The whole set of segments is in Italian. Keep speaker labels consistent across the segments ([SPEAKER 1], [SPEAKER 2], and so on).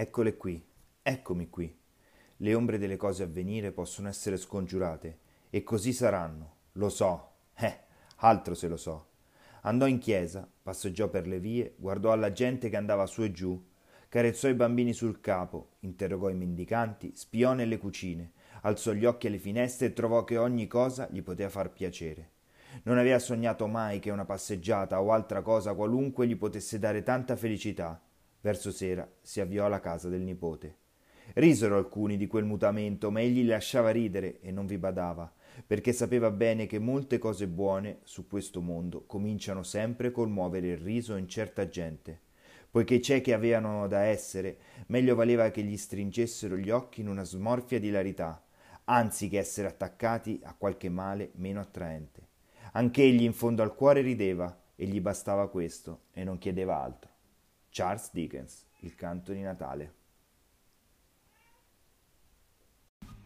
[SPEAKER 1] Eccole qui, eccomi qui. Le ombre delle cose a venire possono essere scongiurate, e così saranno, lo so, eh, altro se lo so. Andò in chiesa, passeggiò per le vie, guardò alla gente che andava su e giù, carezzò i bambini sul capo, interrogò i mendicanti, spiò nelle cucine, alzò gli occhi alle finestre e trovò che ogni cosa gli poteva far piacere. Non aveva sognato mai che una passeggiata o altra cosa qualunque gli potesse dare tanta felicità. Verso sera si avviò alla casa del nipote. Risero alcuni di quel mutamento, ma egli li lasciava ridere e non vi badava, perché sapeva bene che molte cose buone su questo mondo cominciano sempre col muovere il riso in certa gente. Poiché ciechi avevano da essere, meglio valeva che gli stringessero gli occhi in una smorfia di ilarità, anzi che essere attaccati a qualche male meno attraente. Anch'egli in fondo al cuore rideva e gli bastava questo e non chiedeva altro. Charles Dickens, il canto di Natale.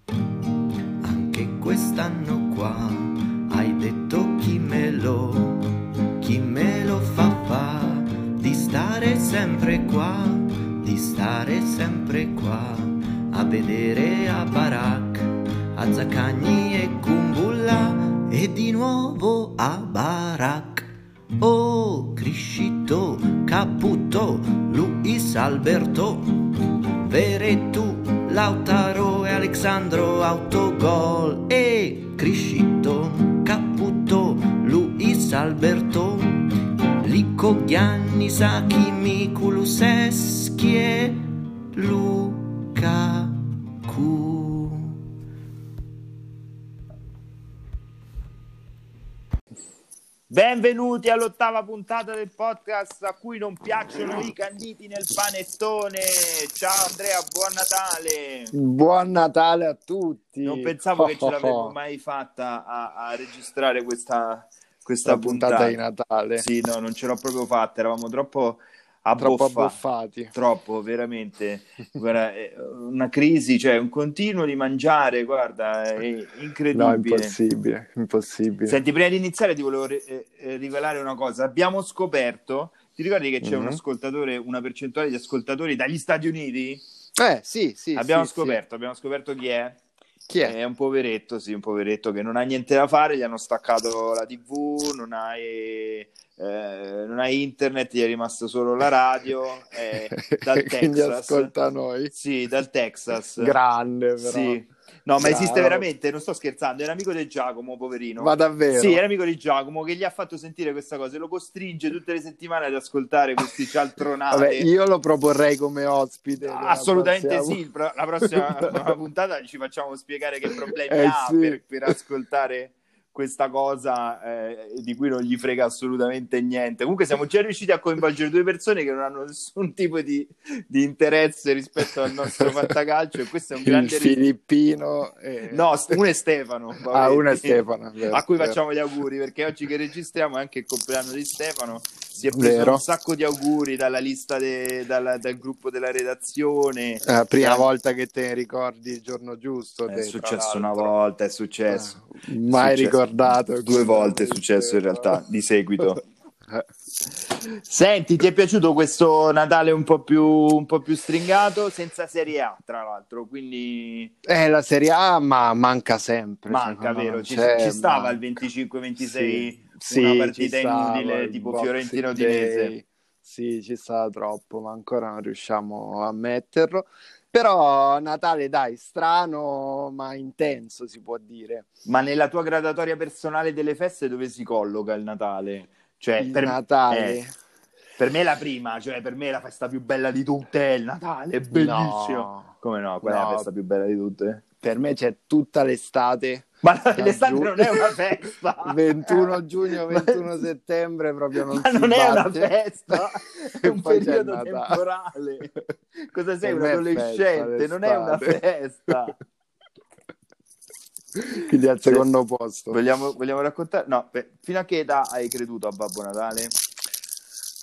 [SPEAKER 2] Anche quest'anno qua hai detto chi me lo, chi me lo fa fa di stare sempre qua, di stare sempre qua a vedere a Barak, a Zaccagni e Kumbulla e di nuovo a Barak. Oh, Criscito, Caputo, Luis Alberto, Veretù, Lautaro e Alexandro Autogol e Criscito, Caputo, Luis Alberto, Lico, Gianni, Sacchi, Miculuseschi e Lukaku.
[SPEAKER 1] Benvenuti all'ottava puntata del podcast a cui non piacciono i canditi nel panettone. Ciao Andrea, buon Natale.
[SPEAKER 3] Buon Natale a tutti.
[SPEAKER 1] Non pensavo che ce l'avremmo mai fatta a, a registrare questa, questa
[SPEAKER 3] puntata
[SPEAKER 1] puntata
[SPEAKER 3] di Natale.
[SPEAKER 1] Sì, no, non ce l'ho proprio fatta, eravamo troppo
[SPEAKER 3] Troppo
[SPEAKER 1] abboffa-
[SPEAKER 3] abboffati.
[SPEAKER 1] Troppo, veramente. Guarda, è una crisi, cioè un continuo di mangiare, guarda, è
[SPEAKER 3] No,
[SPEAKER 1] incredibile.
[SPEAKER 3] impossibile, impossibile.
[SPEAKER 1] Senti, prima di iniziare ti volevo re- eh, eh, rivelare una cosa. Abbiamo scoperto, ti ricordi che c'è un
[SPEAKER 3] Mhm.
[SPEAKER 1] ascoltatore, una percentuale di ascoltatori dagli Stati Uniti?
[SPEAKER 3] Eh, sì, sì,
[SPEAKER 1] abbiamo
[SPEAKER 3] sì, sì.
[SPEAKER 1] scoperto, abbiamo scoperto chi è.
[SPEAKER 3] Chi è?
[SPEAKER 1] È un poveretto, sì, un poveretto che non ha niente da fare, gli hanno staccato la TV, non ha, eh, eh, non ha internet, gli è rimasto solo la radio, è dal
[SPEAKER 3] Quindi
[SPEAKER 1] Texas.
[SPEAKER 3] ascolta noi.
[SPEAKER 1] Sì, dal Texas.
[SPEAKER 3] Grande, però.
[SPEAKER 1] Sì. No, ma esiste veramente, non sto scherzando, è un amico di Giacomo, poverino.
[SPEAKER 3] Ma davvero?
[SPEAKER 1] Sì, era amico di Giacomo che gli ha fatto sentire questa cosa e lo costringe tutte le settimane ad ascoltare questi cialtronate.
[SPEAKER 3] Vabbè, io lo proporrei come ospite. della
[SPEAKER 1] Assolutamente
[SPEAKER 3] prossima-
[SPEAKER 1] sì, la prossima puntata ci facciamo spiegare che problemi
[SPEAKER 3] Eh,
[SPEAKER 1] ha
[SPEAKER 3] sì.
[SPEAKER 1] per, per ascoltare questa cosa eh, di cui non gli frega assolutamente niente. Comunque siamo già riusciti a coinvolgere due persone che non hanno nessun tipo di, di interesse rispetto al nostro fantacalcio e questo è un
[SPEAKER 3] Il
[SPEAKER 1] grande... ris-
[SPEAKER 3] filippino. e-
[SPEAKER 1] No, uno è Stefano.
[SPEAKER 3] Ah, uno è Stefano. vero,
[SPEAKER 1] a cui
[SPEAKER 3] vero.
[SPEAKER 1] facciamo gli auguri perché oggi che registriamo è anche il compleanno di Stefano. Si è preso
[SPEAKER 3] Vero.
[SPEAKER 1] un sacco di auguri dalla lista de- dalla- dal gruppo della redazione.
[SPEAKER 3] La prima
[SPEAKER 1] Eh,
[SPEAKER 3] volta che te ne ricordi il giorno giusto.
[SPEAKER 1] È
[SPEAKER 3] te,
[SPEAKER 1] successo una volta, è successo.
[SPEAKER 3] Eh, Mai
[SPEAKER 1] Successo.
[SPEAKER 3] Ricordato.
[SPEAKER 1] Due volte è successo in realtà, di seguito. Senti, ti è piaciuto questo Natale un po' più, un po' più stringato, senza Serie A, tra l'altro, quindi
[SPEAKER 3] Eh, la Serie A ma manca sempre.
[SPEAKER 1] manca, vero? Ci,
[SPEAKER 3] c'è,
[SPEAKER 1] ci stava
[SPEAKER 3] manca.
[SPEAKER 1] il 25-26
[SPEAKER 3] Sì,
[SPEAKER 1] una
[SPEAKER 3] sì,
[SPEAKER 1] partita inutile
[SPEAKER 3] il
[SPEAKER 1] tipo
[SPEAKER 3] Boxing
[SPEAKER 1] Fiorentina
[SPEAKER 3] Day.
[SPEAKER 1] Udinese.
[SPEAKER 3] Sì, ci stava troppo, ma ancora non riusciamo a metterlo. Però Natale, dai, strano ma intenso si può dire.
[SPEAKER 1] Ma nella tua gradatoria personale delle feste dove si colloca il Natale? Cioè,
[SPEAKER 3] Il
[SPEAKER 1] per,
[SPEAKER 3] Natale.
[SPEAKER 1] eh, per me è la prima, cioè per me è la festa più bella di tutte, è il Natale, è bellissimo.
[SPEAKER 3] No,
[SPEAKER 1] Come no? Qual è la
[SPEAKER 3] No.
[SPEAKER 1] festa più bella di tutte?
[SPEAKER 3] per me c'è tutta l'estate.
[SPEAKER 1] Ma
[SPEAKER 3] giù-
[SPEAKER 1] non è una festa.
[SPEAKER 3] 21 giugno,
[SPEAKER 1] Ma-
[SPEAKER 3] 21 settembre proprio non
[SPEAKER 1] Ma
[SPEAKER 3] si
[SPEAKER 1] non è una
[SPEAKER 3] batte.
[SPEAKER 1] festa, è un periodo temporale. Cosa sei, un adolescente? Non è una festa.
[SPEAKER 3] Quindi al secondo posto.
[SPEAKER 1] Vogliamo, vogliamo raccontare? No, beh, fino a che età hai creduto a Babbo Natale?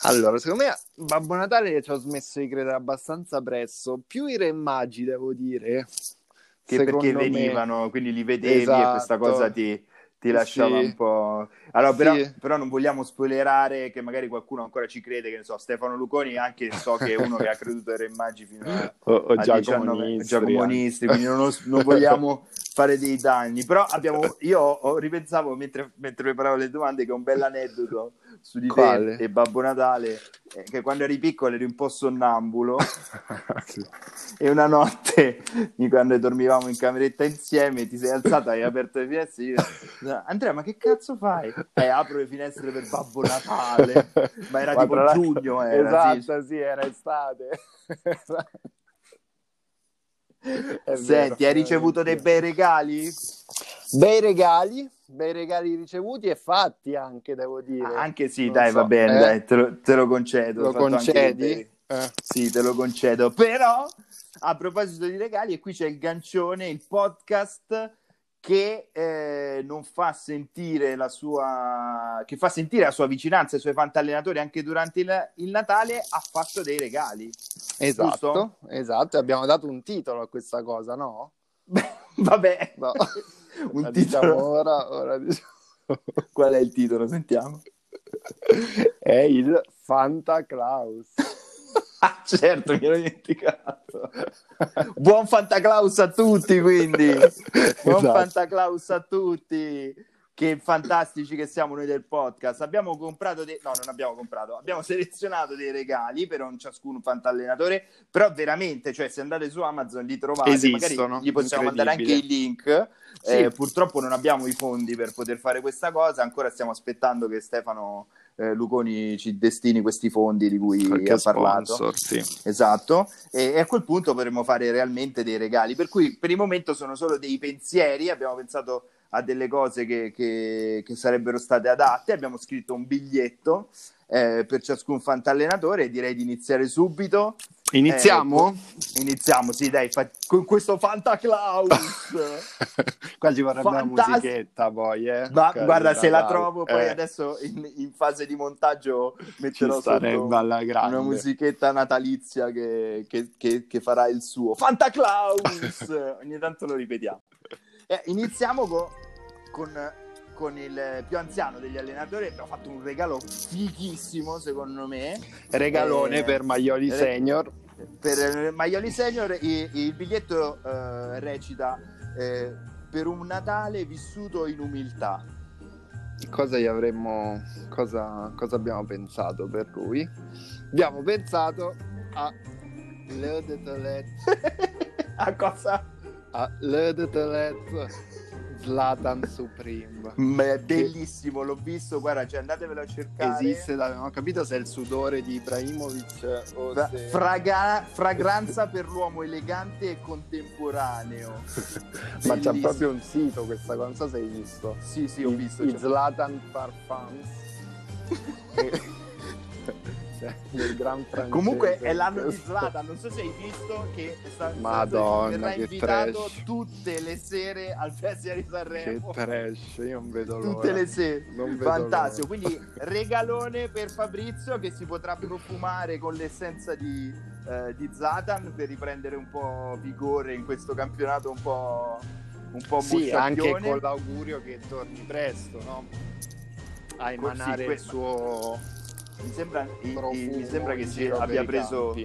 [SPEAKER 3] Allora, secondo me Babbo Natale ci ho smesso di credere abbastanza presto. Più i re magi, devo dire.
[SPEAKER 1] Che perché
[SPEAKER 3] me.
[SPEAKER 1] venivano, quindi li vedevi e
[SPEAKER 3] Esatto.
[SPEAKER 1] questa cosa ti, ti lasciava
[SPEAKER 3] Sì.
[SPEAKER 1] un po'. Allora, però,
[SPEAKER 3] Sì.
[SPEAKER 1] però non vogliamo spoilerare che magari qualcuno ancora ci crede, che ne so, Stefano Luconi, anche so che è uno che ha creduto ai Re Magi fino a,
[SPEAKER 3] O, o
[SPEAKER 1] a
[SPEAKER 3] Giacomo
[SPEAKER 1] 19
[SPEAKER 3] Nistri,
[SPEAKER 1] Giacomo. Nistri, quindi non, non vogliamo fare dei danni. Però abbiamo, io ho, ripensavo mentre, mentre preparavo le domande che è un bel aneddoto su di
[SPEAKER 3] Quale?
[SPEAKER 1] te e Babbo Natale, eh, che quando eri piccolo eri un po' sonnambulo
[SPEAKER 3] Sì.
[SPEAKER 1] e una notte, quando dormivamo in cameretta insieme, ti sei alzata, hai aperto le finestre. Io, Andrea, ma che cazzo fai? Eh, apro le finestre per Babbo Natale. Ma era
[SPEAKER 3] Ma
[SPEAKER 1] tipo giugno, era, sì.
[SPEAKER 3] esatto, sì. era estate. È
[SPEAKER 1] Senti,
[SPEAKER 3] vero,
[SPEAKER 1] hai ricevuto dei bei regali?
[SPEAKER 3] bei regali, bei regali ricevuti e fatti anche, devo dire.
[SPEAKER 1] Ah, anche sì,
[SPEAKER 3] Non
[SPEAKER 1] dai,
[SPEAKER 3] so,
[SPEAKER 1] va bene,
[SPEAKER 3] eh?
[SPEAKER 1] dai, te lo, te lo concedo.
[SPEAKER 3] Lo concedi? Eh.
[SPEAKER 1] Sì, te lo concedo. Però, a proposito di regali, e qui c'è il gancione, il podcast che eh, non fa sentire la sua che fa sentire la sua vicinanza ai suoi fantallenatori anche durante il, il Natale ha fatto dei regali
[SPEAKER 3] Esatto,
[SPEAKER 1] Giusto?
[SPEAKER 3] esatto, abbiamo dato un titolo a questa cosa, no?
[SPEAKER 1] vabbè
[SPEAKER 3] No.
[SPEAKER 1] un
[SPEAKER 3] La
[SPEAKER 1] titolo
[SPEAKER 3] diciamo ora, ora diciamo.
[SPEAKER 1] qual è il titolo sentiamo
[SPEAKER 3] È il Fanta Claus.
[SPEAKER 1] ah certo mi ero dimenticato. Buon Fantaclaus a tutti quindi. Buon
[SPEAKER 3] Esatto.
[SPEAKER 1] Fantaclaus a tutti. Che fantastici che siamo noi del podcast. Abbiamo comprato dei... no non abbiamo comprato. Abbiamo selezionato dei regali per un ciascun fantallenatore però veramente cioè se andate su Amazon li trovate.
[SPEAKER 3] Esistono,
[SPEAKER 1] magari gli possiamo mandare anche i link.
[SPEAKER 3] Sì.
[SPEAKER 1] Eh, purtroppo non abbiamo i fondi per poter fare questa cosa. Ancora stiamo aspettando che Stefano eh, Luconi ci destini questi fondi di cui
[SPEAKER 3] Qualche
[SPEAKER 1] ha parlato
[SPEAKER 3] sponsor, sì.
[SPEAKER 1] Esatto, e, e a quel punto potremmo fare realmente dei regali. Per cui per il momento sono solo dei pensieri, abbiamo pensato a delle cose che, che- che sarebbero state adatte, abbiamo scritto un biglietto eh, per ciascun fantallenatore e direi di iniziare subito.
[SPEAKER 3] Iniziamo?
[SPEAKER 1] Eh, iniziamo, sì, dai, fa- con questo Fantaclaus.
[SPEAKER 3] Qua ci vorrebbe una
[SPEAKER 1] Fantast-
[SPEAKER 3] musichetta poi, eh.
[SPEAKER 1] Ma
[SPEAKER 3] Carina,
[SPEAKER 1] guarda, se la trovo, poi
[SPEAKER 3] Eh,
[SPEAKER 1] adesso in, in fase di montaggio metterò una musichetta natalizia che, che- che- che farà il suo Fantaclaus ogni tanto lo ripetiamo Eh, iniziamo co- con, con il più anziano degli allenatori abbiamo fatto un regalo fighissimo secondo me
[SPEAKER 3] Regalone
[SPEAKER 1] Eh,
[SPEAKER 3] per Maioli
[SPEAKER 1] re-
[SPEAKER 3] Senior.
[SPEAKER 1] per Maioli Senior il, il biglietto eh, recita eh, per un Natale vissuto in umiltà
[SPEAKER 3] Cosa gli avremmo. Cosa, cosa abbiamo pensato per lui? Abbiamo pensato a Le de Toilette.
[SPEAKER 1] a cosa?
[SPEAKER 3] A Le de Toilette Zlatan Supreme.
[SPEAKER 1] Ma è bellissimo, l'ho visto, guarda, cioè andatevelo a cercare.
[SPEAKER 3] Esiste, da- non ho capito se è il sudore di Ibrahimovic o
[SPEAKER 1] Fra-
[SPEAKER 3] se...
[SPEAKER 1] fraga- fragranza per l'uomo elegante e contemporaneo.
[SPEAKER 3] Ma c'è proprio un sito questa cosa, non so se hai visto.
[SPEAKER 1] Sì, sì, ho visto.
[SPEAKER 3] I
[SPEAKER 1] cioè-
[SPEAKER 3] Zlatan Parfums. Il gran francese.
[SPEAKER 1] Comunque è l'anno di. Zlatan, non so se hai visto che sta,
[SPEAKER 3] Madonna,
[SPEAKER 1] verrà
[SPEAKER 3] che
[SPEAKER 1] invitato
[SPEAKER 3] trash.
[SPEAKER 1] tutte le sere al Festival di
[SPEAKER 3] Che
[SPEAKER 1] Sanremo.
[SPEAKER 3] trash, io non vedo l'ora.
[SPEAKER 1] Tutte le sere, fantastico. Quindi regalone per Fabrizio che si potrà profumare con l'essenza di, eh, di Zlatan per riprendere un po' vigore in questo campionato un po', un po'
[SPEAKER 3] Sì, anche con l'augurio che torni presto, no? A
[SPEAKER 1] Sì,
[SPEAKER 3] emanare
[SPEAKER 1] que-
[SPEAKER 3] il suo
[SPEAKER 1] Mi sembra, i- i-
[SPEAKER 3] profumo
[SPEAKER 1] mi sembra che si abbia preso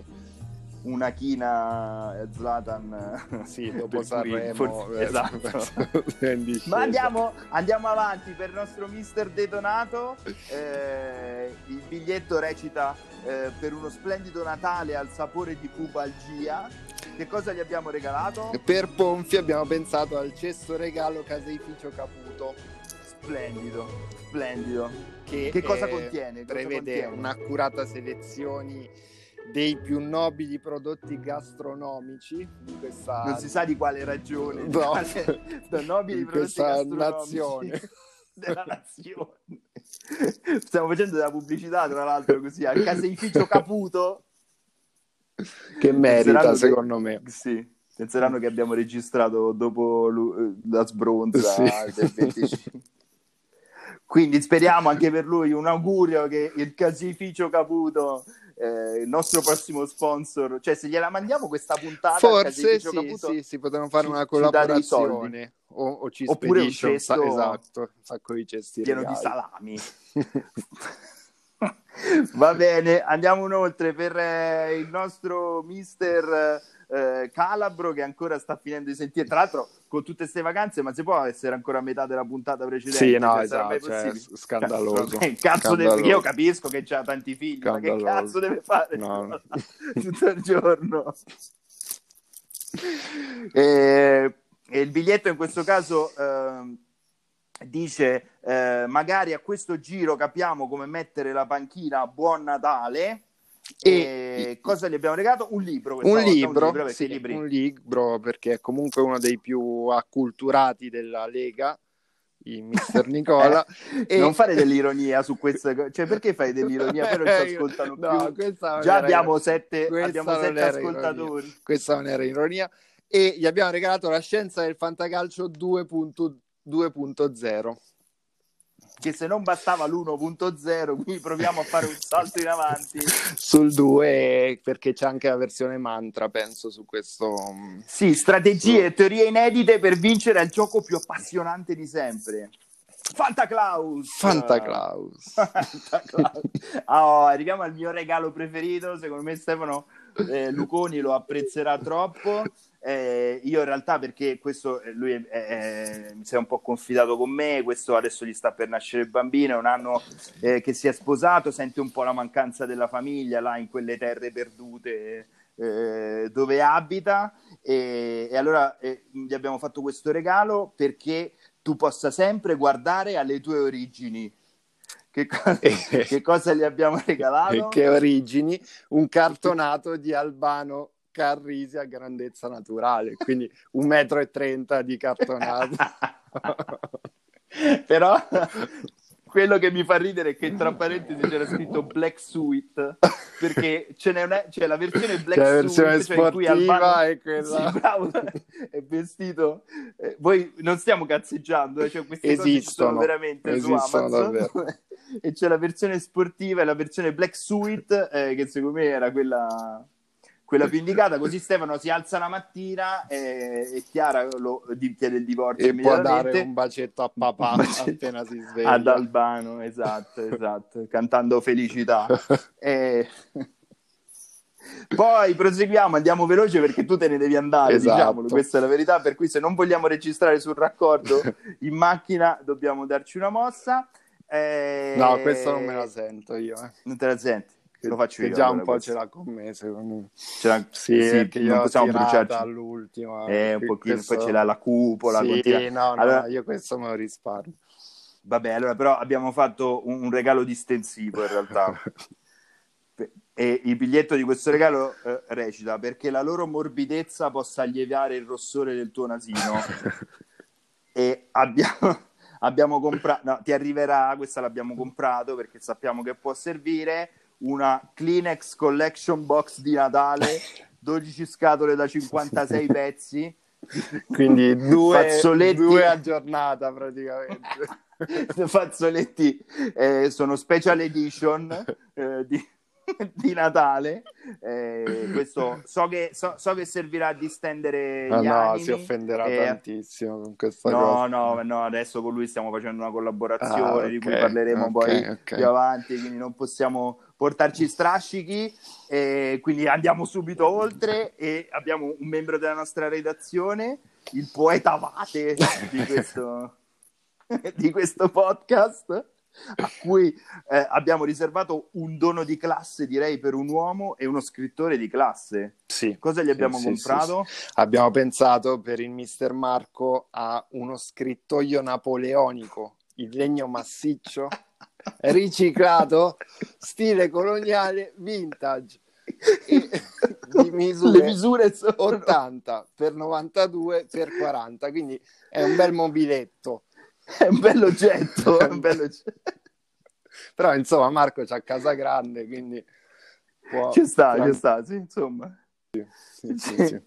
[SPEAKER 1] una china Zlatan.
[SPEAKER 3] Sì, dopo Sanremo.
[SPEAKER 1] forse-
[SPEAKER 3] eh,
[SPEAKER 1] esatto. Ma andiamo, andiamo avanti per il nostro mister detonato. Eh, il biglietto recita eh, per uno splendido Natale al sapore di pubalgia. Che cosa gli abbiamo regalato?
[SPEAKER 3] Per Ponfi abbiamo pensato al cesto regalo caseificio Caputo.
[SPEAKER 1] Splendido, splendido.
[SPEAKER 3] Che,
[SPEAKER 1] Che cosa
[SPEAKER 3] eh,
[SPEAKER 1] contiene? Cosa
[SPEAKER 3] prevede
[SPEAKER 1] contiene?
[SPEAKER 3] un'accurata selezione dei più nobili prodotti gastronomici di questa
[SPEAKER 1] Non si sa di quale ragione.
[SPEAKER 3] No.
[SPEAKER 1] quale- da nobili
[SPEAKER 3] Di
[SPEAKER 1] prodotti
[SPEAKER 3] nazione.
[SPEAKER 1] della nazione. Stiamo facendo della pubblicità, tra l'altro, così al caseificio Caputo.
[SPEAKER 3] che merita
[SPEAKER 1] che-
[SPEAKER 3] secondo me.
[SPEAKER 1] Sì, penseranno che abbiamo registrato dopo lu- la sbronza
[SPEAKER 3] Sì.
[SPEAKER 1] del 25. Quindi speriamo anche per lui un augurio che il casificio Caputo eh, il nostro prossimo sponsor, cioè se gliela mandiamo questa puntata,
[SPEAKER 3] forse sì, Caputo, sì, sì, potremmo fare ci, una collaborazione o, o ci
[SPEAKER 1] oppure un cesto
[SPEAKER 3] esatto, un sacco di cesti
[SPEAKER 1] pieno regali. di salami. Va bene, andiamo inoltre per eh, il nostro mister eh, Calabro che ancora sta finendo di sentire. Tra l'altro, con tutte queste vacanze, ma si può essere ancora a metà della puntata precedente?
[SPEAKER 3] Sì, no, cioè, esatto, cioè, scandaloso.
[SPEAKER 1] Cazzo scandaloso. Deve... Io capisco che ha tanti figli, scandaloso. ma che cazzo deve fare no. tutto il giorno? e, e, il biglietto in questo caso. Eh, dice eh, magari a questo giro capiamo come mettere la panchina a buon Natale e, e cosa gli abbiamo regalato? Un libro.
[SPEAKER 3] Un libro, un libro, sì, libri... un libro perché è comunque uno dei più acculturati della Lega il mister Nicola.
[SPEAKER 1] Eh, e... non fare dell'ironia su queste cose cioè perché fai dell'ironia? Però ci ascoltano no, più. già abbiamo sette, abbiamo sette ascoltatori
[SPEAKER 3] ironia. questa non era ironia. E gli abbiamo regalato la scienza del fantacalcio 2.0
[SPEAKER 1] che se non bastava l'1.0, quindi proviamo a fare un salto in avanti.
[SPEAKER 3] Sul 2, perché c'è anche la versione mantra, penso, su questo.
[SPEAKER 1] Sì, strategie e teorie inedite per vincere il gioco più appassionante di sempre. Fanta Claus!
[SPEAKER 3] Fanta Claus!
[SPEAKER 1] Fanta Claus. Oh, arriviamo al mio regalo preferito, secondo me Stefano eh, Luconi lo apprezzerà troppo. Eh, io in realtà perché questo eh, lui è, è, è, si è un po' confidato con me, questo adesso gli sta per nascere il bambino, è un anno eh, che si è sposato, sente un po' la mancanza della famiglia là in quelle terre perdute eh, dove abita e, e allora eh, gli abbiamo fatto questo regalo perché tu possa sempre guardare alle tue origini. Che, co- che cosa gli abbiamo regalato?
[SPEAKER 3] Che origini? Un cartonato di Albano Carrisi a grandezza naturale, quindi un metro e trenta di cartonato.
[SPEAKER 1] Però quello che mi fa ridere è che tra parentesi c'era scritto Black Suite perché ce n'è una, c'è la versione Black
[SPEAKER 3] la versione Suite cioè in cui Albano è, quella...
[SPEAKER 1] sì, bravo, è vestito eh, voi non stiamo cazzeggiando eh, cioè queste
[SPEAKER 3] esistono
[SPEAKER 1] veramente
[SPEAKER 3] esistono
[SPEAKER 1] su Amazon e c'è la versione sportiva e la versione Black Suite eh, che secondo me era quella quella più indicata, così Stefano si alza la mattina e, e Chiara lo chiede il divorzio
[SPEAKER 3] e può dare un bacetto a papà bacetto appena si sveglia
[SPEAKER 1] ad Albano, esatto, esatto cantando felicità e... Poi proseguiamo, andiamo veloce perché tu te ne devi andare, esatto. diciamolo, questa è la verità, per cui se non vogliamo registrare sul raccordo in macchina dobbiamo darci una mossa.
[SPEAKER 3] Eh... No, questa non me la sento io. Eh.
[SPEAKER 1] Non te la senti? Lo faccio
[SPEAKER 3] che
[SPEAKER 1] io.
[SPEAKER 3] già un po' questo. ce l'ha con me, secondo me.
[SPEAKER 1] Ce l'ha,
[SPEAKER 3] sì, sì che io possiamo bruciarci all'ultima.
[SPEAKER 1] Eh, un pochino, questo... poi ce l'ha la cupola.
[SPEAKER 3] Sì, no, no, allora... io questo me lo risparmio.
[SPEAKER 1] Vabbè, allora però abbiamo fatto un, un regalo distensivo in realtà. e il biglietto di questo regalo eh, recita perché la loro morbidezza possa alleviare il rossore del tuo nasino. e abbiamo, abbiamo comprato, no, ti arriverà, questa l'abbiamo comprato perché sappiamo che può servire, una Kleenex Collection Box di Natale, 12 scatole da 56 pezzi.
[SPEAKER 3] Quindi due, fazzoletti... due a giornata praticamente.
[SPEAKER 1] fazzoletti eh, sono special edition eh, di, di Natale. Eh, questo so che, so, so che, servirà a distendere
[SPEAKER 3] ah, no,
[SPEAKER 1] animi.
[SPEAKER 3] si offenderà eh, tantissimo con questa
[SPEAKER 1] no,
[SPEAKER 3] cosa.
[SPEAKER 1] No, no, adesso con lui stiamo facendo una collaborazione ah, okay, di cui parleremo okay, poi okay. più avanti, quindi non possiamo portarci strascichi. Eh, quindi andiamo subito oltre e abbiamo un membro della nostra redazione, il poeta Vate di questo, di questo podcast a cui eh, abbiamo riservato un dono di classe, direi, per un uomo e uno scrittore di classe.
[SPEAKER 3] Sì.
[SPEAKER 1] Cosa gli abbiamo
[SPEAKER 3] sì,
[SPEAKER 1] comprato?
[SPEAKER 3] Sì, sì, abbiamo pensato per il mister Marco a uno scrittoio napoleonico, in legno massiccio, riciclato, stile coloniale, vintage. di misure,
[SPEAKER 1] Le misure sono
[SPEAKER 3] 80 per 92 per 40 quindi è un bel mobiletto
[SPEAKER 1] è un bello oggetto, è un bello oggetto.
[SPEAKER 3] Però insomma Marco c'ha casa grande, quindi
[SPEAKER 1] può... Ci sta, ci sta, sì, insomma. Sì, sì, sì, sì.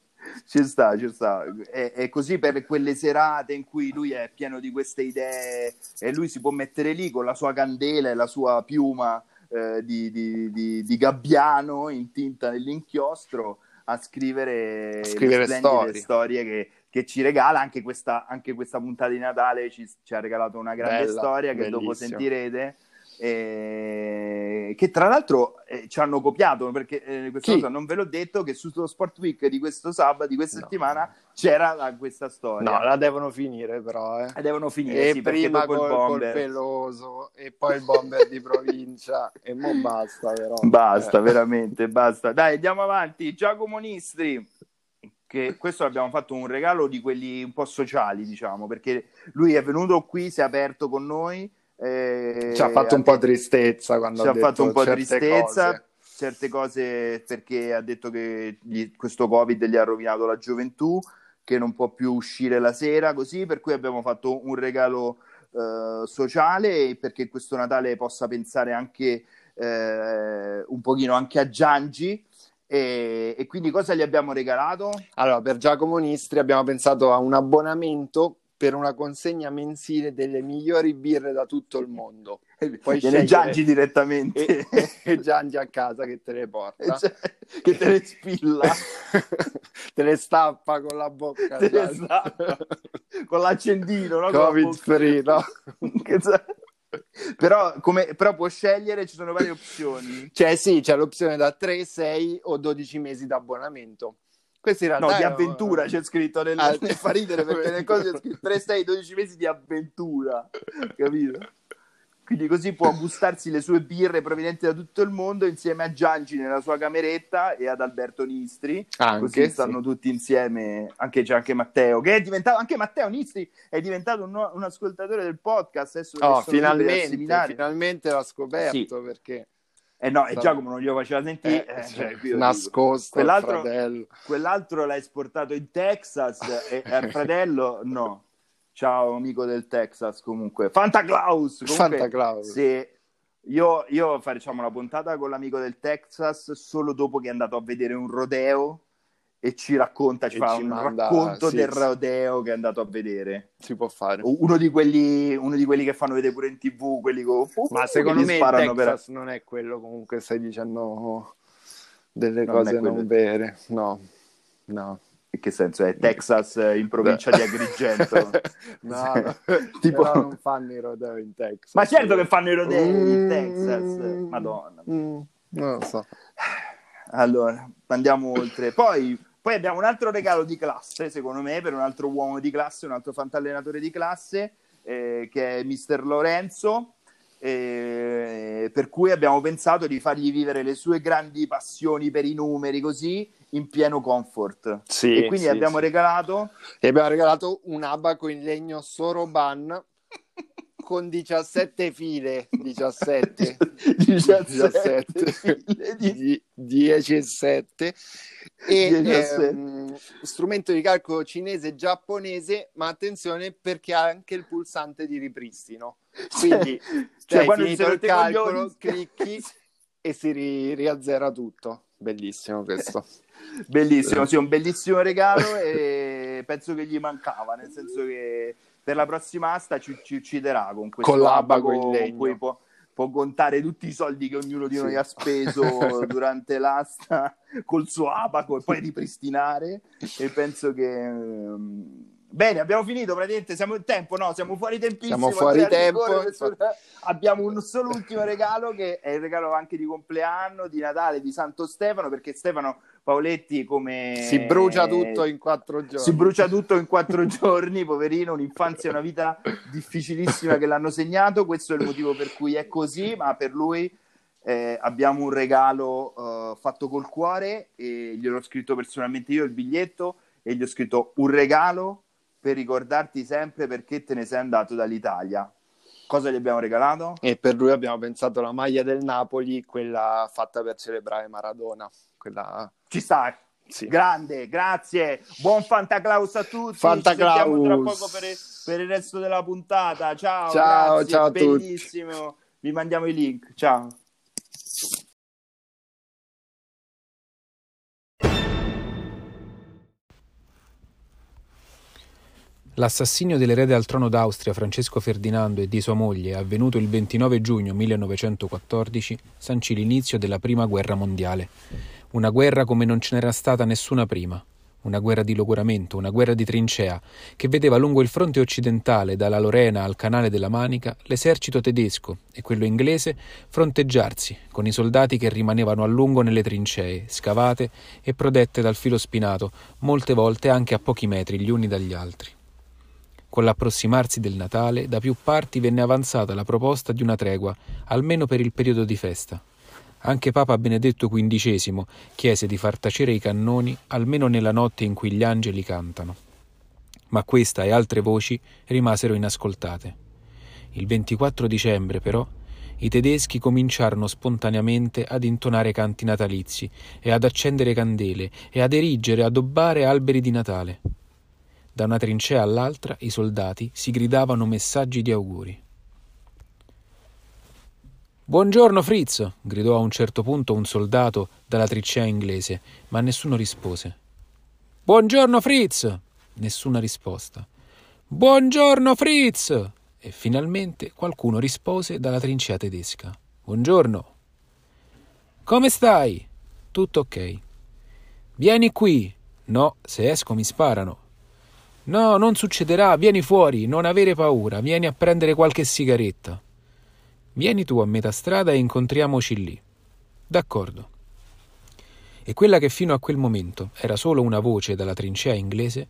[SPEAKER 1] Ci sta, ci sta. È, è, così per quelle serate in cui lui è pieno di queste idee e lui si può mettere lì con la sua candela e la sua piuma eh, di, di, di, di, gabbiano in tinta nell'inchiostro a scrivere,
[SPEAKER 3] scrivere storie.
[SPEAKER 1] storie che, che, ci regala anche questa, anche questa puntata di Natale ci, ci, ha regalato una grande
[SPEAKER 3] Bella,
[SPEAKER 1] storia che
[SPEAKER 3] bellissima.
[SPEAKER 1] dopo sentirete eh, che tra l'altro eh, ci hanno copiato perché eh, questa
[SPEAKER 3] Chi?
[SPEAKER 1] cosa non ve l'ho detto che sullo Sport Week di questo sabato di questa
[SPEAKER 3] No.
[SPEAKER 1] settimana c'era la- questa storia
[SPEAKER 3] No, la devono finire però, eh.
[SPEAKER 1] e devono finire
[SPEAKER 3] E
[SPEAKER 1] sì,
[SPEAKER 3] prima col, col
[SPEAKER 1] bomber
[SPEAKER 3] peloso e poi il bomber di provincia e mo basta però.
[SPEAKER 1] Basta, veramente, basta. Dai, andiamo avanti. Giacomo Nistri, che questo abbiamo fatto un regalo di quelli un po' sociali, diciamo, perché lui è venuto qui, si è aperto con noi. eh,
[SPEAKER 3] Ci ha fatto un po' tristezza quando
[SPEAKER 1] ci
[SPEAKER 3] ha
[SPEAKER 1] fatto un po'
[SPEAKER 3] certe
[SPEAKER 1] tristezza,
[SPEAKER 3] cose.
[SPEAKER 1] certe cose perché ha detto che gli- questo Covid gli ha rovinato la gioventù, che non può più uscire la sera, così, per cui abbiamo fatto un regalo eh, sociale perché questo Natale possa pensare anche eh, un pochino anche a Giangi. E, e quindi cosa gli abbiamo regalato?
[SPEAKER 3] Allora, per Giacomo Nistri abbiamo pensato a un abbonamento per una consegna mensile delle migliori birre da tutto il mondo.
[SPEAKER 1] Viene
[SPEAKER 3] scegliere-
[SPEAKER 1] Giangi direttamente.
[SPEAKER 3] E, e Giangi a casa che te le porta.
[SPEAKER 1] Cioè, che te ne spilla.
[SPEAKER 3] te le stappa con la bocca.
[SPEAKER 1] Te le stappa. con l'accendino, no?
[SPEAKER 3] Covid free, no?
[SPEAKER 1] Che però, come, però può scegliere, ci sono varie opzioni.
[SPEAKER 3] Cioè sì, c'è l'opzione da 3, 6 o 12 mesi d'abbonamento. Questo in realtà
[SPEAKER 1] No, di avventura c'è scritto nel,
[SPEAKER 3] Ah,
[SPEAKER 1] fa ridere perché nel coso c'è scritto 3, 6, 12 mesi di avventura, capito? Quindi così può gustarsi le sue birre provenienti da tutto il mondo insieme a Giangi nella sua cameretta e ad Alberto Nistri.
[SPEAKER 3] Anche,
[SPEAKER 1] così
[SPEAKER 3] sì.
[SPEAKER 1] stanno tutti insieme, anche c'è anche Matteo, che è diventato, anche Matteo Nistri è diventato un, un ascoltatore del podcast. Adesso
[SPEAKER 3] Oh, finalmente, finalmente l'ha scoperto perché
[SPEAKER 1] Eh no, e Giacomo non glielo faceva sentire.
[SPEAKER 3] eh,
[SPEAKER 1] eh,
[SPEAKER 3] cioè, nascosto al
[SPEAKER 1] Quell'altro-
[SPEAKER 3] fratello.
[SPEAKER 1] Quell'altro l'ha esportato in Texas e al fratello no. Ciao amico del Texas comunque. Fanta Claus! Comunque,
[SPEAKER 3] Santa Claus.
[SPEAKER 1] se io, io facciamo una puntata con l'amico del Texas solo dopo che è andato a vedere un rodeo e ci racconta, ci
[SPEAKER 3] E
[SPEAKER 1] fa
[SPEAKER 3] ci
[SPEAKER 1] un
[SPEAKER 3] manda-
[SPEAKER 1] racconto
[SPEAKER 3] sì,
[SPEAKER 1] del rodeo che è andato a vedere.
[SPEAKER 3] Si può fare.
[SPEAKER 1] Uno di quelli, uno di quelli che fanno vedere pure in tv, quelli con...
[SPEAKER 3] Ma secondo
[SPEAKER 1] che
[SPEAKER 3] me il
[SPEAKER 1] sparano
[SPEAKER 3] Texas
[SPEAKER 1] per...
[SPEAKER 3] non è quello comunque stai dicendo delle
[SPEAKER 1] Non
[SPEAKER 3] cose non vere. No, no.
[SPEAKER 1] In che senso? È Texas eh, in provincia di Agrigento?
[SPEAKER 3] no, no.
[SPEAKER 1] Tipo-
[SPEAKER 3] Però non fanno i rodeo in Texas.
[SPEAKER 1] Ma certo che fanno i rodei in
[SPEAKER 3] Mm,
[SPEAKER 1] Texas. Madonna.
[SPEAKER 3] mm, non lo so.
[SPEAKER 1] Allora, andiamo oltre. Poi, poi abbiamo un altro regalo di classe, secondo me, per un altro uomo di classe, un altro fantallenatore di classe, eh, che è Mister Lorenzo. eh, per cui abbiamo pensato di fargli vivere le sue grandi passioni per i numeri così in pieno comfort.
[SPEAKER 3] Sì,
[SPEAKER 1] e quindi
[SPEAKER 3] sì,
[SPEAKER 1] abbiamo
[SPEAKER 3] sì.
[SPEAKER 1] regalato
[SPEAKER 3] E abbiamo regalato un abaco in legno Soroban con 17 file. 17.
[SPEAKER 1] 17 file di-
[SPEAKER 3] di 10 e 7 e
[SPEAKER 1] 10 e sette.
[SPEAKER 3] ehm, strumento di calcolo cinese giapponese ma attenzione perché ha anche il pulsante di ripristino quindi
[SPEAKER 1] Cioè, quando
[SPEAKER 3] finito il calcolo
[SPEAKER 1] coglioni-
[SPEAKER 3] clicchi e si ri- riazzera tutto bellissimo questo
[SPEAKER 1] Bellissimo, sì, un bellissimo regalo e penso che gli mancava, nel senso che per la prossima asta ci, ci ucciderà con questo
[SPEAKER 3] Con
[SPEAKER 1] abaco in cui può, può contare tutti i soldi che ognuno di noi
[SPEAKER 3] Sì.
[SPEAKER 1] ha speso durante l'asta col suo abaco e poi ripristinare e penso che... ehm, Bene, abbiamo finito praticamente, siamo in tempo, no? Siamo fuori tempissimo.
[SPEAKER 3] Siamo fuori tempo,
[SPEAKER 1] Rigore. Abbiamo un solo ultimo regalo che è il regalo anche di compleanno, di Natale, di Santo Stefano, perché Stefano Paoletti come...
[SPEAKER 3] si brucia tutto in quattro giorni
[SPEAKER 1] Si brucia tutto in quattro giorni, poverino, un'infanzia e una vita difficilissima che l'hanno segnato, questo è il motivo per cui è così, ma per lui eh, abbiamo un regalo eh, fatto col cuore e gliel'ho scritto personalmente io il biglietto e gli ho scritto un regalo per ricordarti sempre perché te ne sei andato dall'Italia. Cosa gli abbiamo regalato?
[SPEAKER 3] e per lui abbiamo pensato la maglia del Napoli quella fatta per celebrare Maradona quella
[SPEAKER 1] Ci sta,
[SPEAKER 3] sì.
[SPEAKER 1] grande, grazie. Buon Fantaclaus a tutti.
[SPEAKER 3] Fantaclaus.
[SPEAKER 1] Ci sentiamo tra poco per il, per il resto della puntata. Ciao,
[SPEAKER 3] Ciao,
[SPEAKER 1] grazie,
[SPEAKER 3] ciao a tutti.
[SPEAKER 1] bellissimo. Vi mandiamo i link. Ciao.
[SPEAKER 4] L'assassinio dell'erede al trono d'Austria Francesco Ferdinando e di sua moglie, avvenuto il 29 giugno 1914, sancì l'inizio della Prima Guerra Mondiale. Una guerra come non ce n'era stata nessuna prima. Una guerra di logoramento, una guerra di trincea, che vedeva lungo il fronte occidentale, dalla Lorena al canale della Manica, l'esercito tedesco e quello inglese fronteggiarsi, con i soldati che rimanevano a lungo nelle trincee, scavate e protette dal filo spinato, molte volte anche a pochi metri gli uni dagli altri. Con l'approssimarsi del Natale, da più parti venne avanzata la proposta di una tregua, almeno per il periodo di festa. Anche Papa Benedetto XV chiese di far tacere i cannoni almeno nella notte in cui gli angeli cantano. Ma questa e altre voci rimasero inascoltate. Il 24 dicembre, però, i tedeschi cominciarono spontaneamente ad intonare canti natalizi e ad accendere candele e ad erigere e addobbare alberi di Natale. Da una trincea all'altra i soldati si gridavano messaggi di auguri. Buongiorno Fritz! gridò a un certo punto un soldato dalla trincea inglese, ma nessuno rispose. Buongiorno Fritz! Nessuna risposta. Buongiorno Fritz! E finalmente qualcuno rispose dalla trincea tedesca. Buongiorno. Come stai? Tutto ok. Vieni qui. No, se esco mi sparano. No, non succederà, vieni fuori, non avere paura, vieni a prendere qualche sigaretta. Vieni tu a metà strada e incontriamoci lì. D'accordo. E quella che fino a quel momento era solo una voce dalla trincea inglese,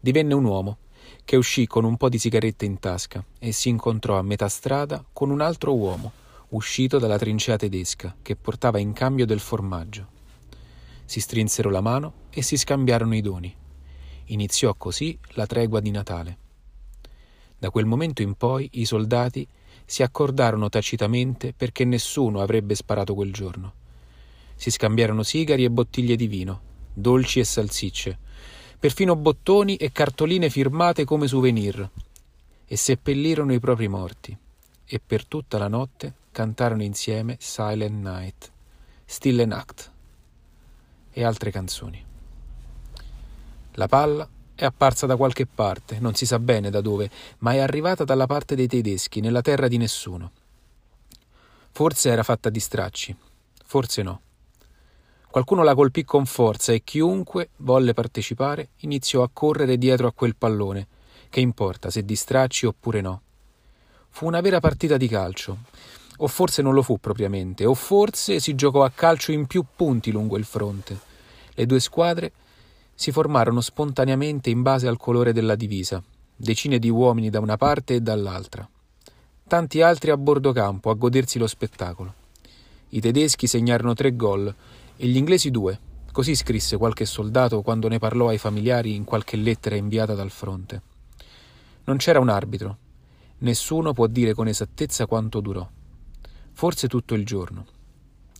[SPEAKER 4] divenne un uomo che uscì con un po' di sigarette in tasca e si incontrò a metà strada con un altro uomo, uscito dalla trincea tedesca, che portava in cambio del formaggio. Si strinsero la mano e si scambiarono i doni. Iniziò così la tregua di Natale. Da quel momento in poi i soldati si accordarono tacitamente perché nessuno avrebbe sparato quel giorno. Si scambiarono sigari e bottiglie di vino, dolci e salsicce, perfino bottoni e cartoline firmate come souvenir, e seppellirono i propri morti, e per tutta la notte cantarono insieme Silent Night, Stille Nacht e altre canzoni. La palla è apparsa da qualche parte, non si sa bene da dove, ma è arrivata dalla parte dei tedeschi, nella terra di nessuno. Forse era fatta di stracci, forse no. Qualcuno la colpì con forza e chiunque volle partecipare iniziò a correre dietro a quel pallone. Che importa se di stracci oppure no? Fu una vera partita di calcio. O forse non lo fu propriamente, o forse si giocò a calcio in più punti lungo il fronte. Le due squadre si formarono spontaneamente in base al colore della divisa, decine di uomini da una parte e dall'altra. Tanti altri a bordo campo a godersi lo spettacolo. I tedeschi segnarono tre gol e gli inglesi due, così scrisse qualche soldato quando ne parlò ai familiari in qualche lettera inviata dal fronte. Non c'era un arbitro. Nessuno può dire con esattezza quanto durò. Forse tutto il giorno.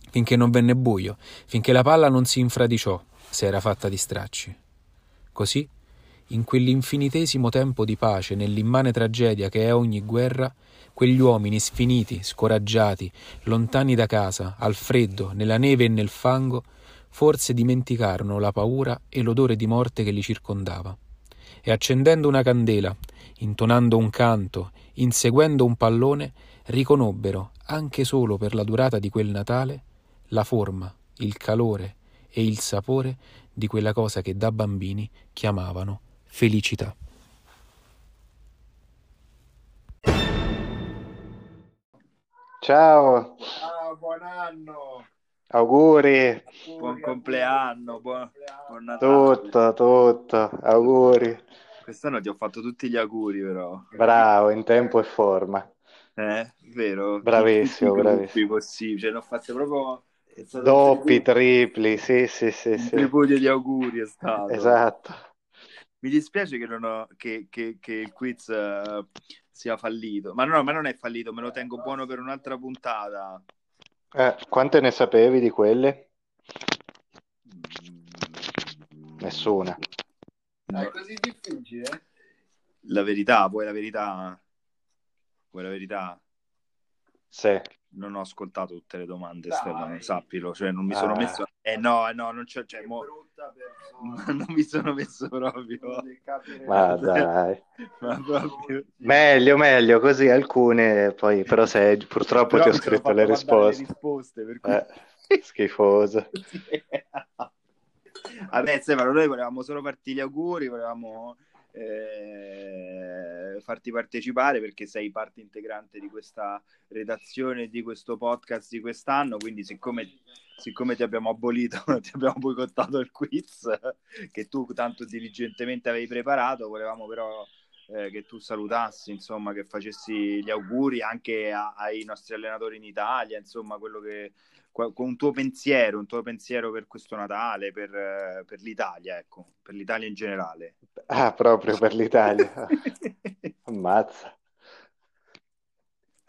[SPEAKER 4] Finché non venne buio, finché la palla non si infradiciò, se era fatta di stracci. Così, in quell'infinitesimo tempo di pace, nell'immane tragedia che è ogni guerra, quegli uomini sfiniti, scoraggiati, lontani da casa, al freddo, nella neve e nel fango, forse dimenticarono la paura e l'odore di morte che li circondava. E accendendo una candela, intonando un canto, inseguendo un pallone, riconobbero, anche solo per la durata di quel Natale, la forma, il calore, e il sapore di quella cosa che da bambini chiamavano felicità.
[SPEAKER 3] Ciao.
[SPEAKER 1] Ciao, buon anno.
[SPEAKER 3] Auguri.
[SPEAKER 1] Buon compleanno, buon, buon Natale.
[SPEAKER 3] Tutto, tutto. Auguri.
[SPEAKER 1] Quest'anno ti ho fatto tutti gli auguri, però.
[SPEAKER 3] Bravo, in tempo e forma.
[SPEAKER 1] Eh, vero?
[SPEAKER 3] Bravissimo, bravissimo.
[SPEAKER 1] possibili. Cioè, ne ho fatte proprio...
[SPEAKER 3] Doppi, tripli, sì, sì, sì,
[SPEAKER 1] un
[SPEAKER 3] sì.
[SPEAKER 1] tripudio di auguri è stato.
[SPEAKER 3] Esatto.
[SPEAKER 1] Mi dispiace che, non ho- che- che- che il quiz eh, sia fallito. Ma no, ma non è fallito, me lo tengo buono per un'altra puntata.
[SPEAKER 3] Eh, quante ne sapevi di quelle?
[SPEAKER 1] Mm,
[SPEAKER 3] Nessuna.
[SPEAKER 1] no.
[SPEAKER 3] È così difficile?
[SPEAKER 1] La verità, vuoi la verità? Vuoi la verità?
[SPEAKER 3] Sì.
[SPEAKER 1] Non ho ascoltato tutte le domande,
[SPEAKER 3] Dai.
[SPEAKER 1] Stefano, sappilo, cioè non mi sono
[SPEAKER 3] Ah.
[SPEAKER 1] messo Eh no, no, non c'è, cioè, mo... non mi sono messo proprio.
[SPEAKER 5] Ma dai. Ma proprio... Meglio, meglio, così alcune, poi però se purtroppo però ti ho scritto le risposte. Le risposte per cui... eh, schifoso.
[SPEAKER 1] Vabbè, Stefano, noi volevamo solo farti gli auguri, volevamo eh, farti partecipare perché sei parte integrante di questa redazione, di questo podcast di quest'anno, quindi siccome, siccome ti abbiamo abolito, ti abbiamo boicottato il quiz che tu tanto diligentemente avevi preparato, volevamo però eh, che tu salutassi, insomma, che facessi gli auguri anche a, ai nostri allenatori in Italia, insomma, quello che un tuo pensiero, un tuo pensiero per questo Natale, per, per l'Italia, ecco, per l'Italia in generale.
[SPEAKER 5] Ah, proprio per l'Italia. Ammazza.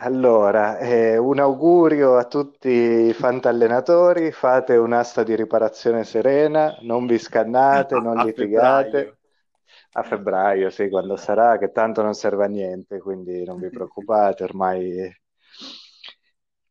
[SPEAKER 5] Allora, eh, un augurio a tutti i fantallenatori, fate un'asta di riparazione serena, non vi scannate, non a litigate. Febbraio. A febbraio, sì, quando sarà, che tanto non serve a niente, quindi non vi preoccupate, ormai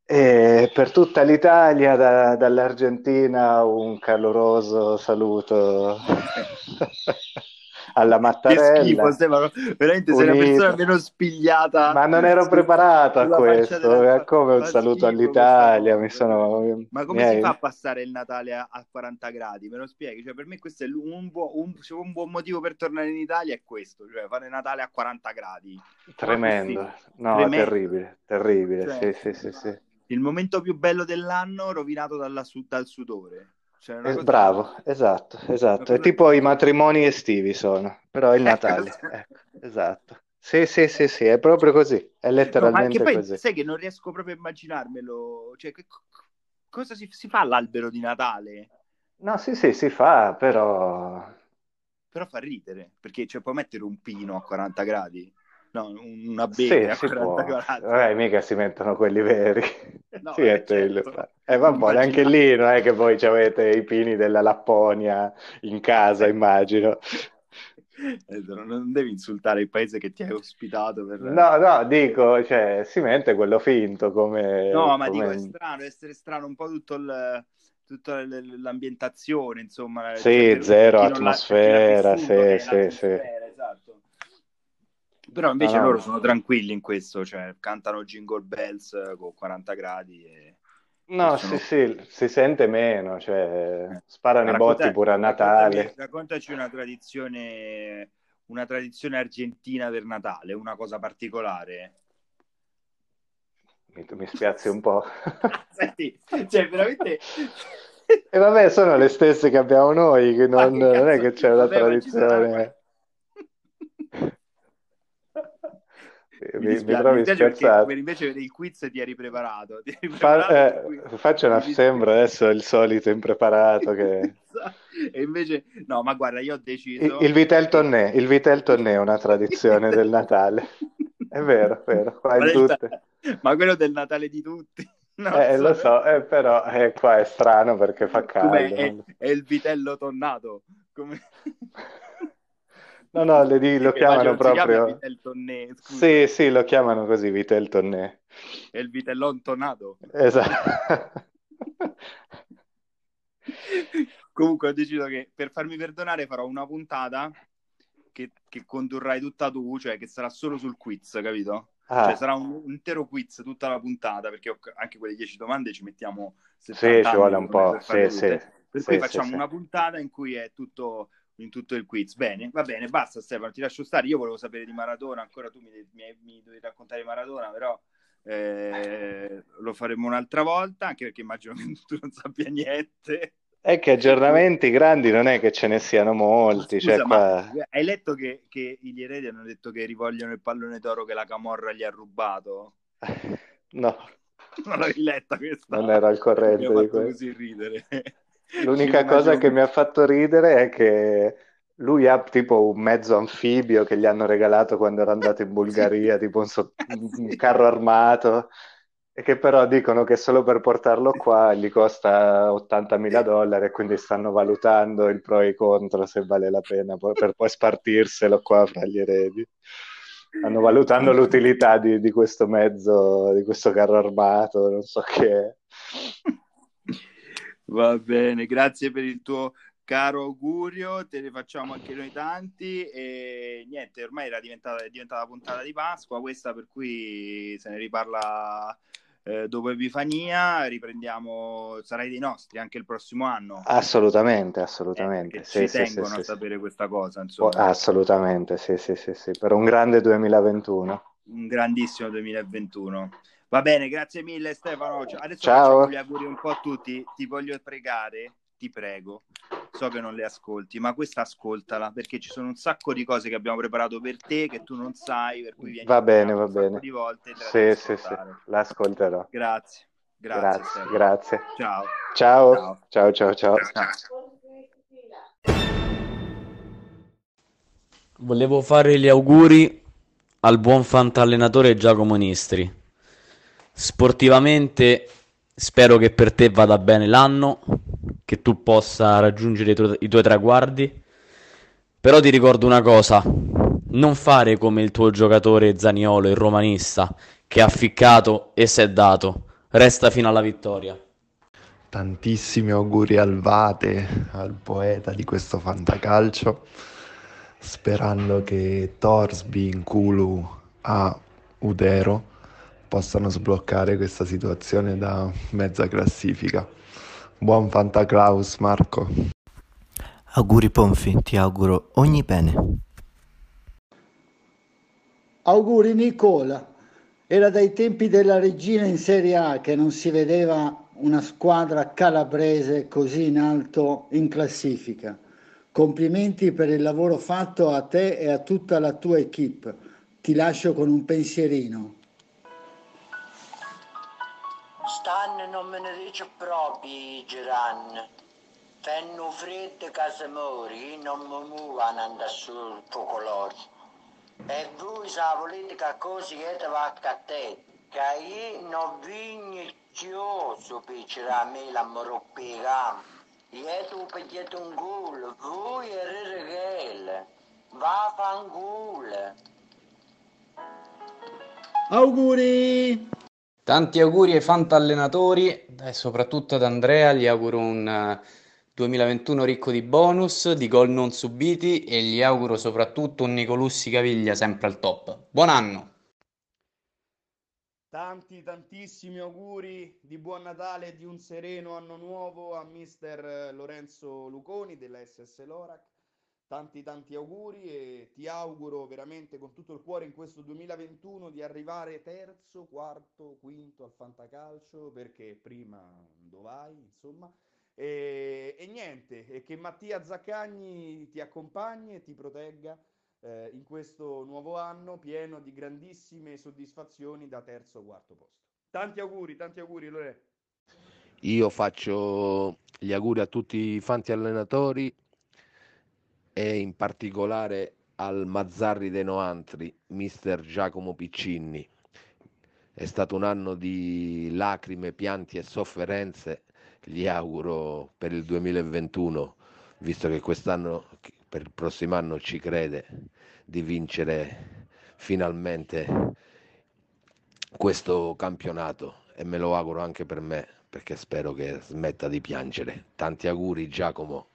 [SPEAKER 5] e per tutta l'Italia, da, dall'Argentina, un caloroso saluto alla Mattarella. Che schifo,
[SPEAKER 1] Stefano. Veramente sei una persona meno spigliata.
[SPEAKER 5] Ma non ero preparato a questo. È come un saluto all'Italia. Mi sono...
[SPEAKER 1] Ma come mi si fa a passare il Natale a, a 40 gradi? Me lo spieghi? Cioè, per me questo è un, buo, un, un, buon motivo per tornare in Italia è questo, cioè fare Natale a 40 gradi.
[SPEAKER 5] Tremendo. No, Tremendo. terribile, terribile. Cioè, sì, sì, sì, sì
[SPEAKER 1] il momento più bello dell'anno rovinato dalla, dal sudore.
[SPEAKER 5] Cioè eh. Bravo, esatto, esatto. È tipo i matrimoni estivi sono, però è il ecco, Natale. ecco, esatto. Sì, sì, sì, sì, è proprio così, è letteralmente no, poi, così.
[SPEAKER 1] Sai che non riesco proprio a immaginarmelo, cioè, che, cosa si, si fa all'albero di Natale?
[SPEAKER 5] No, sì, sì, si fa, però...
[SPEAKER 1] Però fa ridere, perché cioè, puoi mettere un pino a 40 gradi no, una bene sì,
[SPEAKER 5] a Eh, mica si mettono quelli veri. No, sì, eh, certo. Eh, vabbè, anche lì non è che voi avete i pini della Lapponia in casa, immagino.
[SPEAKER 1] Eh, non devi insultare il paese che ti hai ospitato. Per...
[SPEAKER 5] No, no, dico, cioè, si mette quello finto come...
[SPEAKER 1] No, ma
[SPEAKER 5] come...
[SPEAKER 1] dico, è strano, essere strano un po' tutto il tutta l'ambientazione, insomma.
[SPEAKER 5] Sì, cioè, zero atmosfera, sì, sì, sì.
[SPEAKER 1] Però invece ah, loro sono tranquilli in questo, cioè cantano Jingle Bells con 40 gradi e...
[SPEAKER 5] No, sono... sì, sì, si sente meno, cioè eh. sparano i botti pure a Natale.
[SPEAKER 1] Raccontaci una tradizione, una tradizione argentina per Natale, una cosa particolare.
[SPEAKER 5] Mi, mi spiazzi un po'.
[SPEAKER 1] Senti, cioè veramente...
[SPEAKER 5] E vabbè, sono le stesse che abbiamo noi, che non, non è che c'è una tradizione
[SPEAKER 1] mi, mi, mi trovi scherzato. invece il quiz ti eri preparato. Ti eri preparato
[SPEAKER 5] Fa, eh, faccio una sembra adesso il solito impreparato che...
[SPEAKER 1] e invece, no, ma guarda, io ho deciso...
[SPEAKER 5] Il, il Vitel Tonné, il Vitel Tonné è una tradizione del Natale. È vero, è vero, qua in tutte.
[SPEAKER 1] Ma quello del Natale di tutti.
[SPEAKER 5] eh, so. lo so, eh, però eh, qua è strano perché fa caldo.
[SPEAKER 1] È, è, il vitello tonnato. Come...
[SPEAKER 5] No, no, le, lo chiamano proprio... Vitel Tonné, sì, sì, lo chiamano così, Vitel Tonné.
[SPEAKER 1] È il vitellon tonnato.
[SPEAKER 5] Esatto.
[SPEAKER 1] Comunque ho deciso che per farmi perdonare farò una puntata che, che condurrai tutta tu, cioè che sarà solo sul quiz, capito? Ah. Cioè sarà un, un, intero quiz tutta la puntata, perché anche quelle 10 domande ci mettiamo
[SPEAKER 5] 70 Sì, ci vuole un po', sì, sì.
[SPEAKER 1] Per
[SPEAKER 5] sì,
[SPEAKER 1] cui facciamo sì, una puntata in cui è tutto in tutto il quiz. Bene, va bene, basta Stefano, ti lascio stare. Io volevo sapere di Maradona, ancora tu mi, mi, mi dovevi raccontare Maradona, però eh, lo faremo un'altra volta, anche perché immagino che tu non sappia niente.
[SPEAKER 5] È che aggiornamenti grandi non è che ce ne siano molti. Scusa, cioè qua...
[SPEAKER 1] Hai letto che, che gli eredi hanno detto che rivogliono il pallone d'oro che la Camorra gli ha rubato?
[SPEAKER 5] No.
[SPEAKER 1] Non l'avevi letta questa?
[SPEAKER 5] Non ero al corrente
[SPEAKER 1] mi di questo. così ridere.
[SPEAKER 5] L'unica cosa che mi ha fatto ridere è che lui ha tipo un mezzo anfibio che gli hanno regalato quando era andato in Bulgaria, tipo un, so- un carro armato, e che però dicono che solo per portarlo qua gli costa 80.000 dollari e quindi stanno valutando il pro e i contro se vale la pena per poi spartirselo qua fra gli eredi. Stanno valutando l'utilità di, di questo mezzo, di questo carro armato, non so che
[SPEAKER 6] Va bene, grazie per il tuo caro augurio, te ne facciamo anche noi tanti e niente, ormai era diventata, è diventata la puntata di Pasqua questa per cui se ne riparla eh, dopo Epifania, riprendiamo, sarai dei nostri anche il prossimo anno.
[SPEAKER 5] Assolutamente, assolutamente.
[SPEAKER 6] Eh,
[SPEAKER 5] sì,
[SPEAKER 6] ci
[SPEAKER 5] sì,
[SPEAKER 6] tengono
[SPEAKER 5] sì,
[SPEAKER 6] a sapere questa cosa, insomma,
[SPEAKER 5] Assolutamente, sì, sì, sì, sì, per un grande 2021.
[SPEAKER 6] un grandissimo 2021. Va bene, grazie mille Stefano. Adesso
[SPEAKER 5] Ciao.
[SPEAKER 6] gli auguri un po' a tutti. Ti voglio pregare, ti prego. So che non le ascolti, ma questa ascoltala perché ci sono un sacco di cose che abbiamo preparato per te che tu non sai, per cui vieni
[SPEAKER 5] Va bene, va bene.
[SPEAKER 6] di volte
[SPEAKER 5] Sì, sì, sì, l'ascolterò.
[SPEAKER 6] Grazie. Grazie,
[SPEAKER 5] Grazie, grazie.
[SPEAKER 6] Ciao.
[SPEAKER 5] Ciao,
[SPEAKER 6] Ciao.
[SPEAKER 5] ciao, ciao, ciao.
[SPEAKER 7] Volevo fare gli auguri al buon fantallenatore Giacomo Nistri. Sportivamente spero che per te vada bene l'anno, che tu possa raggiungere i, tuoi- i tuoi traguardi. Però ti ricordo una cosa, non fare come il tuo giocatore Zaniolo, il romanista, che ha ficcato e si è dato. Resta fino alla vittoria.
[SPEAKER 8] Tantissimi auguri al Vate, al poeta di questo fantacalcio, sperando che Torsby, Nkulu a Udero possano sbloccare questa situazione da mezza classifica. Buon Fantaclaus, Marco.
[SPEAKER 9] Auguri Ponfi, ti auguro ogni bene.
[SPEAKER 10] Auguri Nicola. Era dai tempi della regina in Serie A che non si vedeva una squadra calabrese così in alto in classifica. Complimenti per il lavoro fatto a te e a tutta la tua equip. Ti lascio con un pensierino.
[SPEAKER 11] Stanno non me ne dice proprio, Giran. Fanno freddo che se non mi muovono sul focolore. E voi sa che così è va a te, che io non vigno chioso per a me la moroppiega. Io tu pigliate un culo, voi e regale. Va a fanculo.
[SPEAKER 10] Auguri!
[SPEAKER 7] Tanti auguri ai fantallenatori e soprattutto ad Andrea, gli auguro un eh, 2021 ricco di bonus, di gol non subiti e gli auguro soprattutto un Nicolussi Caviglia sempre al top. Buon anno!
[SPEAKER 6] Tanti, tantissimi auguri di buon Natale e di un sereno anno nuovo a mister Lorenzo Luconi della SS Lorac. Tanti, tanti auguri e ti auguro veramente con tutto il cuore in questo 2021 di arrivare terzo, quarto, quinto al fantacalcio perché prima dov'hai, insomma. E, e niente, e che Mattia Zaccagni ti accompagni e ti protegga eh, in questo nuovo anno pieno di grandissime soddisfazioni da terzo o quarto posto. Tanti auguri, tanti auguri Lore.
[SPEAKER 12] Io faccio gli auguri a tutti i fanti allenatori e in particolare al Mazzarri dei Noantri, mister Giacomo Piccinni. È stato un anno di lacrime, pianti e sofferenze. Gli auguro per il 2021, visto che quest'anno, per il prossimo anno ci crede, di vincere finalmente questo campionato e me lo auguro anche per me perché spero che smetta di piangere. Tanti auguri Giacomo.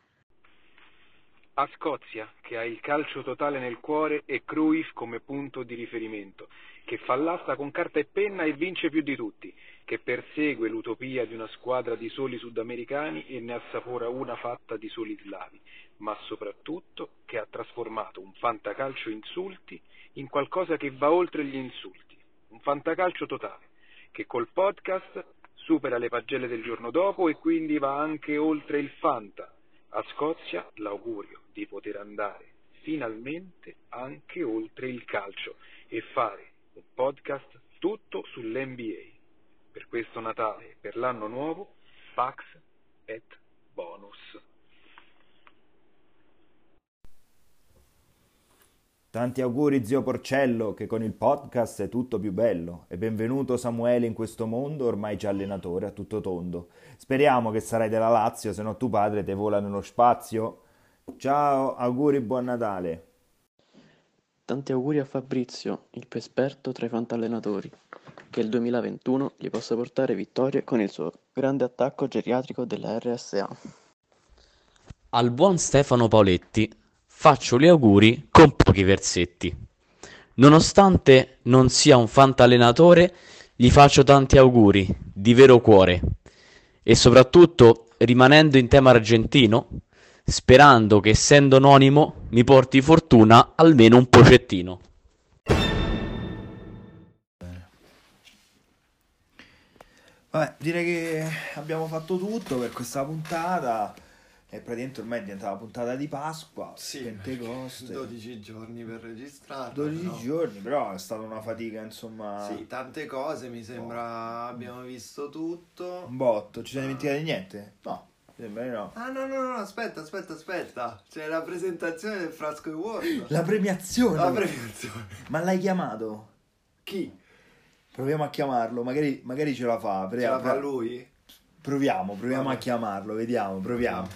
[SPEAKER 13] A Scozia, che ha il calcio totale nel cuore e Cruyff come punto di riferimento, che fa l'asta con carta e penna e vince più di tutti, che persegue l'utopia di una squadra di soli sudamericani e ne assapora una fatta di soli slavi, ma soprattutto che ha trasformato un fantacalcio insulti in qualcosa che va oltre gli insulti, un fantacalcio totale, che col podcast supera le pagelle del giorno dopo e quindi va anche oltre il fanta. A Scozia l'augurio di poter andare finalmente anche oltre il calcio e fare un podcast tutto sull'NBA. Per questo Natale e per l'anno nuovo, Pax et Bonus.
[SPEAKER 1] Tanti auguri zio Porcello, che con il podcast è tutto più bello. E benvenuto Samuele in questo mondo, ormai già allenatore a tutto tondo. Speriamo che sarai della Lazio, se no tuo padre te vola nello spazio. Ciao, auguri, buon Natale.
[SPEAKER 14] Tanti auguri a Fabrizio, il più esperto tra i fantallenatori. Che il 2021 gli possa portare vittorie con il suo grande attacco geriatrico della RSA.
[SPEAKER 7] Al buon Stefano Paoletti faccio gli auguri con pochi versetti. Nonostante non sia un fantallenatore, gli faccio tanti auguri di vero cuore e soprattutto rimanendo in tema argentino, sperando che essendo anonimo mi porti fortuna almeno un pocettino.
[SPEAKER 1] Vabbè, direi che abbiamo fatto tutto per questa puntata. E praticamente ormai è diventata la puntata di Pasqua,
[SPEAKER 8] Sì,
[SPEAKER 1] Pentecoste.
[SPEAKER 8] 12 giorni per registrare.
[SPEAKER 1] 12
[SPEAKER 8] però-
[SPEAKER 1] giorni, però è stata una fatica, insomma.
[SPEAKER 8] Sì, tante cose, mi sembra abbiamo visto tutto.
[SPEAKER 1] Un botto, ci siamo dimenticati niente? No, sembra no.
[SPEAKER 8] Ah no, no, no, aspetta, aspetta, aspetta. C'è la presentazione del Frasco Award.
[SPEAKER 1] La premiazione!
[SPEAKER 8] La premiazione.
[SPEAKER 1] Ma l'hai chiamato?
[SPEAKER 8] Chi?
[SPEAKER 1] Proviamo a chiamarlo, magari, magari ce la fa.
[SPEAKER 8] Ce la fa lui?
[SPEAKER 1] proviamo, proviamo
[SPEAKER 8] Vabbè.
[SPEAKER 1] a chiamarlo, vediamo, proviamo.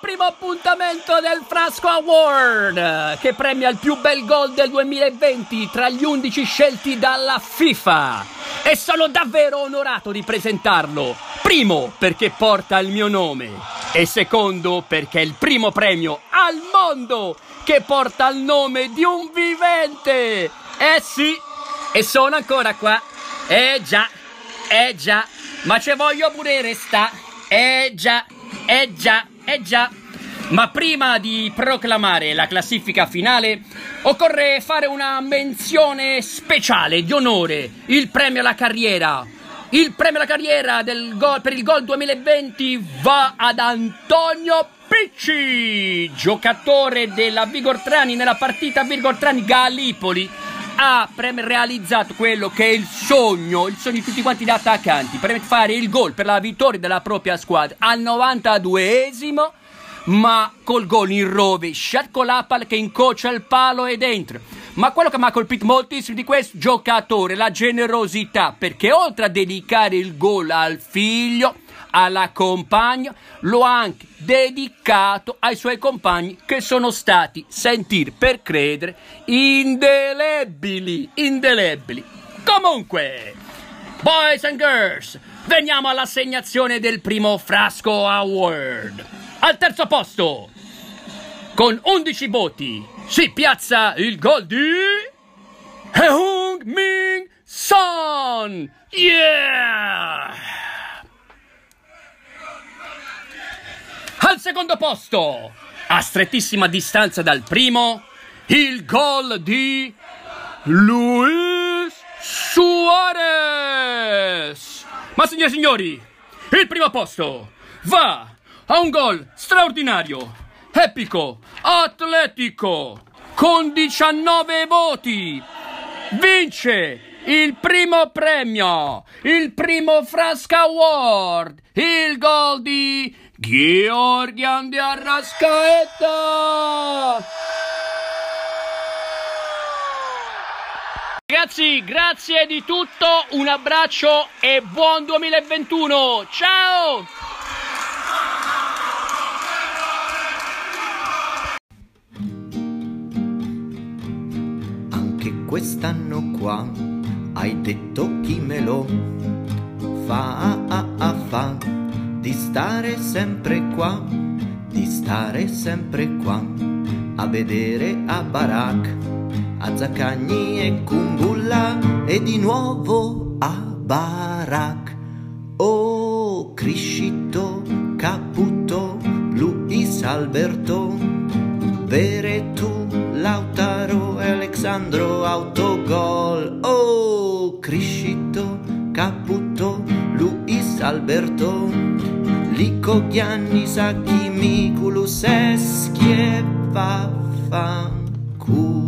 [SPEAKER 15] Primo appuntamento del Frasco Award, che premia il più bel gol del 2020 tra gli 11 scelti dalla FIFA. E sono davvero onorato di presentarlo. Primo, perché porta il mio nome. E secondo, perché è il primo premio al mondo che porta il nome di un vivente. Eh sì, e sono ancora qua. Eh già, eh già, ma ce voglio pure resta. Eh già, eh già, eh già. Ma prima di proclamare la classifica finale, occorre fare una menzione speciale di onore, il premio alla carriera. Il premio alla carriera gol, per il gol 2020 va ad Antonio Picci, giocatore della Vigortrani nella partita Vigortrani-Gallipoli ha realizzato quello che è il sogno, il sogno di tutti quanti gli attaccanti, per fare il gol per la vittoria della propria squadra al 92esimo, ma col gol in rovesciato con la che incrocia il palo e dentro. Ma quello che mi ha colpito moltissimo di questo giocatore, la generosità, perché oltre a dedicare il gol al figlio, alla compagna, lo ha anche dedicato ai suoi compagni che sono stati, sentir per credere, indelebili, indelebili. Comunque, boys and girls, veniamo all'assegnazione del primo Frasco Award. Al terzo posto, con 11 voti, si piazza il gol di Heung Min Son. Yeah! Al secondo posto, a strettissima distanza dal primo, il gol di Luis Suarez. Ma signore e signori, il primo posto va a un gol straordinario, epico, atletico, con 19 voti. Vince il primo premio, il primo Frasca Award, il gol di Georgian di Arrascaeta. Ragazzi, grazie di tutto, un abbraccio e buon 2021. Ciao!
[SPEAKER 2] Anche quest'anno qua hai detto chi me lo fa a, a fa di stare sempre qua, di stare sempre qua a vedere a Barak, a Zaccagni e Kumbulla e di nuovo a Barak. Oh, Criscito, Caputo, Luis Alberto, Veretù, Lautaro e Alexandro autogol. Oh, Criscito, Caputo, Luis Alberto, Liko gyannis akimikulus eskiet vaffanculo.